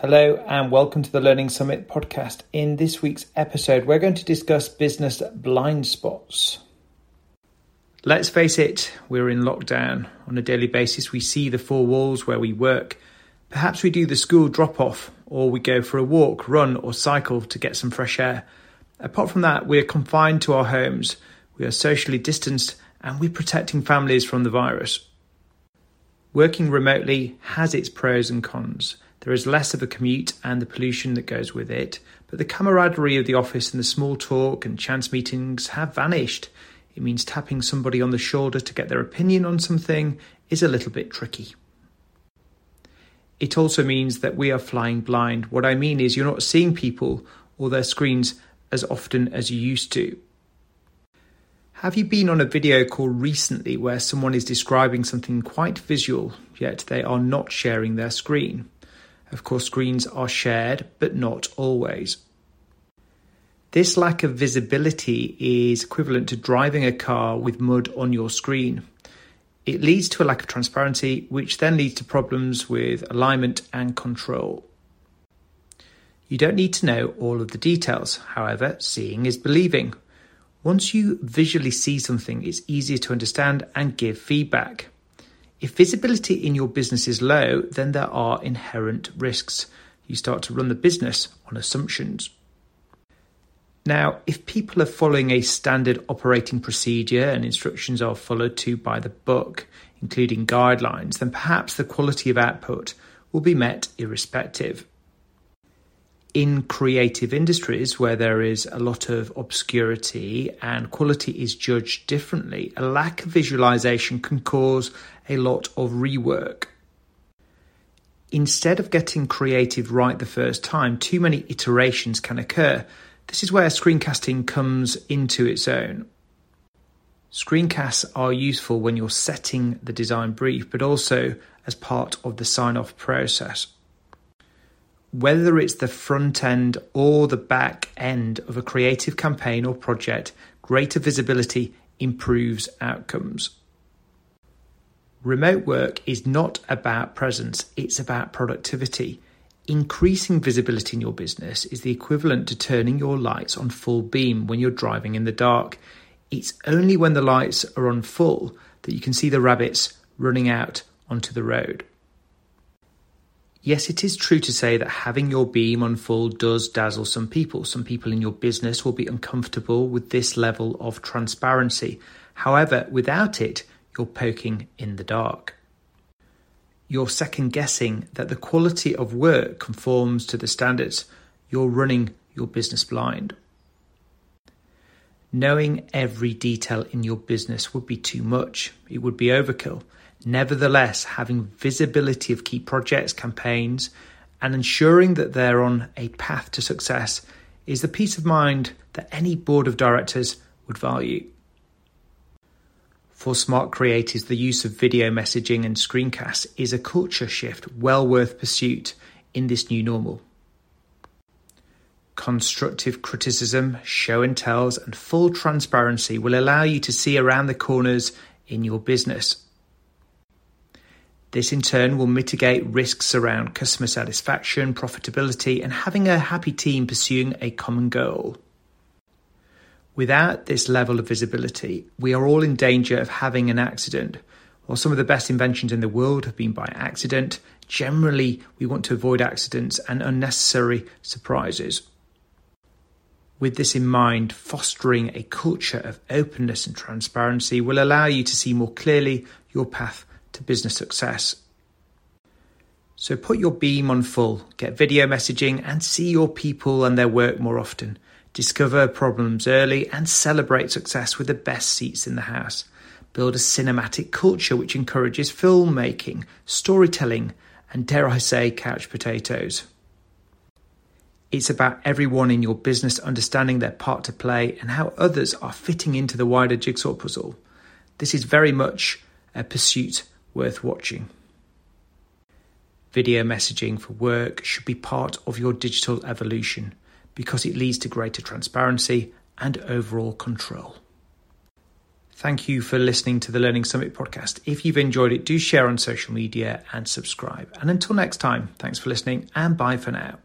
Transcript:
Hello and welcome to the Learning Summit podcast. In this week's episode, we're going to discuss business blind spots. Let's face it, we're in lockdown. On a daily basis, we see the four walls where we work. Perhaps we do the school drop off, or we go for a walk, run, or cycle to get some fresh air. Apart from that, we're confined to our homes, we are socially distanced, and we're protecting families from the virus. Working remotely has its pros and cons. There is less of a commute and the pollution that goes with it, but the camaraderie of the office and the small talk and chance meetings have vanished. It means tapping somebody on the shoulder to get their opinion on something is a little bit tricky. It also means that we are flying blind. What I mean is, you're not seeing people or their screens as often as you used to. Have you been on a video call recently where someone is describing something quite visual, yet they are not sharing their screen? Of course, screens are shared, but not always. This lack of visibility is equivalent to driving a car with mud on your screen. It leads to a lack of transparency, which then leads to problems with alignment and control. You don't need to know all of the details, however, seeing is believing. Once you visually see something, it's easier to understand and give feedback. If visibility in your business is low, then there are inherent risks. You start to run the business on assumptions. Now, if people are following a standard operating procedure and instructions are followed to by the book, including guidelines, then perhaps the quality of output will be met irrespective in creative industries where there is a lot of obscurity and quality is judged differently, a lack of visualization can cause a lot of rework. Instead of getting creative right the first time, too many iterations can occur. This is where screencasting comes into its own. Screencasts are useful when you're setting the design brief, but also as part of the sign off process whether it's the front end or the back end of a creative campaign or project, greater visibility improves outcomes. Remote work is not about presence, it's about productivity. Increasing visibility in your business is the equivalent to turning your lights on full beam when you're driving in the dark. It's only when the lights are on full that you can see the rabbits running out onto the road. Yes, it is true to say that having your beam on full does dazzle some people. Some people in your business will be uncomfortable with this level of transparency. However, without it, you're poking in the dark. You're second guessing that the quality of work conforms to the standards. You're running your business blind. Knowing every detail in your business would be too much, it would be overkill. Nevertheless, having visibility of key projects, campaigns, and ensuring that they're on a path to success is the peace of mind that any board of directors would value. For smart creators, the use of video messaging and screencasts is a culture shift well worth pursuit in this new normal. Constructive criticism, show and tells, and full transparency will allow you to see around the corners in your business this in turn will mitigate risks around customer satisfaction, profitability, and having a happy team pursuing a common goal. Without this level of visibility, we are all in danger of having an accident. While some of the best inventions in the world have been by accident, generally we want to avoid accidents and unnecessary surprises. With this in mind, fostering a culture of openness and transparency will allow you to see more clearly your path to business success. So put your beam on full, get video messaging, and see your people and their work more often. Discover problems early and celebrate success with the best seats in the house. Build a cinematic culture which encourages filmmaking, storytelling, and dare I say, couch potatoes. It's about everyone in your business understanding their part to play and how others are fitting into the wider jigsaw puzzle. This is very much a pursuit worth watching. Video messaging for work should be part of your digital evolution because it leads to greater transparency and overall control. Thank you for listening to the Learning Summit podcast. If you've enjoyed it, do share on social media and subscribe. And until next time, thanks for listening and bye for now.